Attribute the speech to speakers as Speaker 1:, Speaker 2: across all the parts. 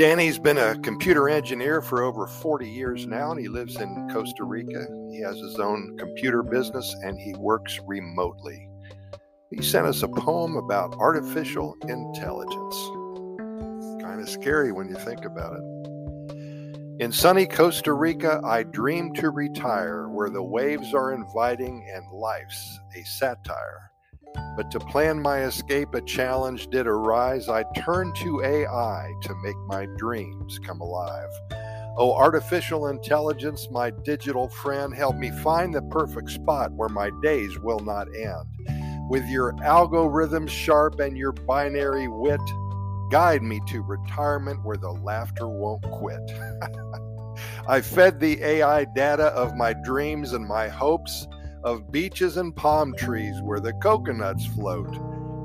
Speaker 1: Danny's been a computer engineer for over 40 years now, and he lives in Costa Rica. He has his own computer business and he works remotely. He sent us a poem about artificial intelligence. Kind of scary when you think about it. In sunny Costa Rica, I dream to retire where the waves are inviting and life's a satire. But to plan my escape, a challenge did arise. I turned to AI to make my dreams come alive. Oh, artificial intelligence, my digital friend, help me find the perfect spot where my days will not end. With your algorithms sharp and your binary wit, guide me to retirement where the laughter won't quit. I fed the AI data of my dreams and my hopes of beaches and palm trees where the coconuts float.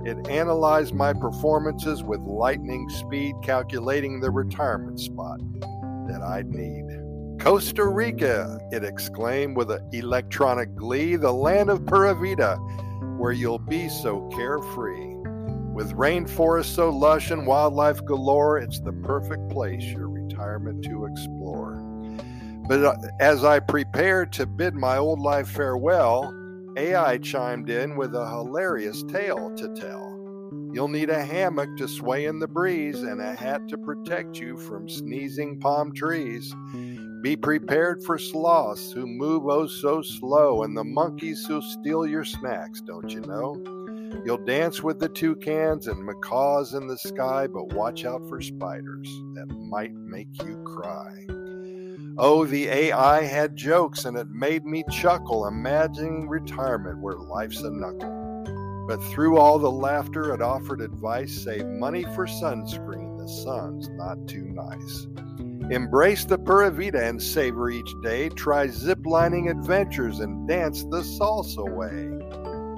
Speaker 1: It analyzed my performances with lightning speed, calculating the retirement spot that I'd need. Costa Rica, it exclaimed with electronic glee, the land of Pura Vida, where you'll be so carefree. With rainforests so lush and wildlife galore, it's the perfect place your retirement to explore. But uh, as I prepared to bid my old life farewell, AI chimed in with a hilarious tale to tell. You'll need a hammock to sway in the breeze and a hat to protect you from sneezing palm trees. Be prepared for sloths who move oh so slow and the monkeys who steal your snacks, don't you know? You'll dance with the toucans and macaws in the sky, but watch out for spiders that might make you cry. Oh, the AI had jokes and it made me chuckle, imagining retirement where life's a knuckle. But through all the laughter, it offered advice save money for sunscreen, the sun's not too nice. Embrace the Pura Vida and savor each day. Try ziplining adventures and dance the salsa way.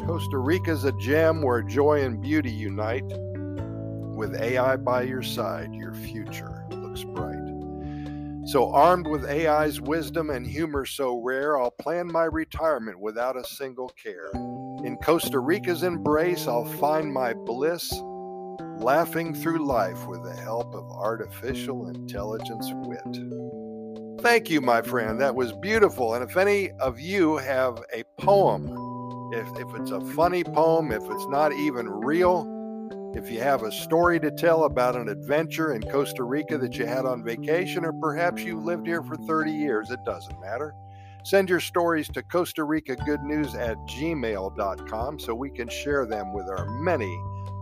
Speaker 1: Costa Rica's a gem where joy and beauty unite. With AI by your side, your future looks bright. So, armed with AI's wisdom and humor so rare, I'll plan my retirement without a single care. In Costa Rica's embrace, I'll find my bliss, laughing through life with the help of artificial intelligence wit. Thank you, my friend. That was beautiful. And if any of you have a poem, if, if it's a funny poem, if it's not even real, if you have a story to tell about an adventure in Costa Rica that you had on vacation, or perhaps you lived here for 30 years, it doesn't matter. Send your stories to Costa Rica Good News at gmail.com so we can share them with our many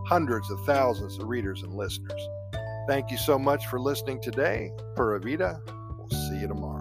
Speaker 1: hundreds of thousands of readers and listeners. Thank you so much for listening today. Pura Vida. We'll see you tomorrow.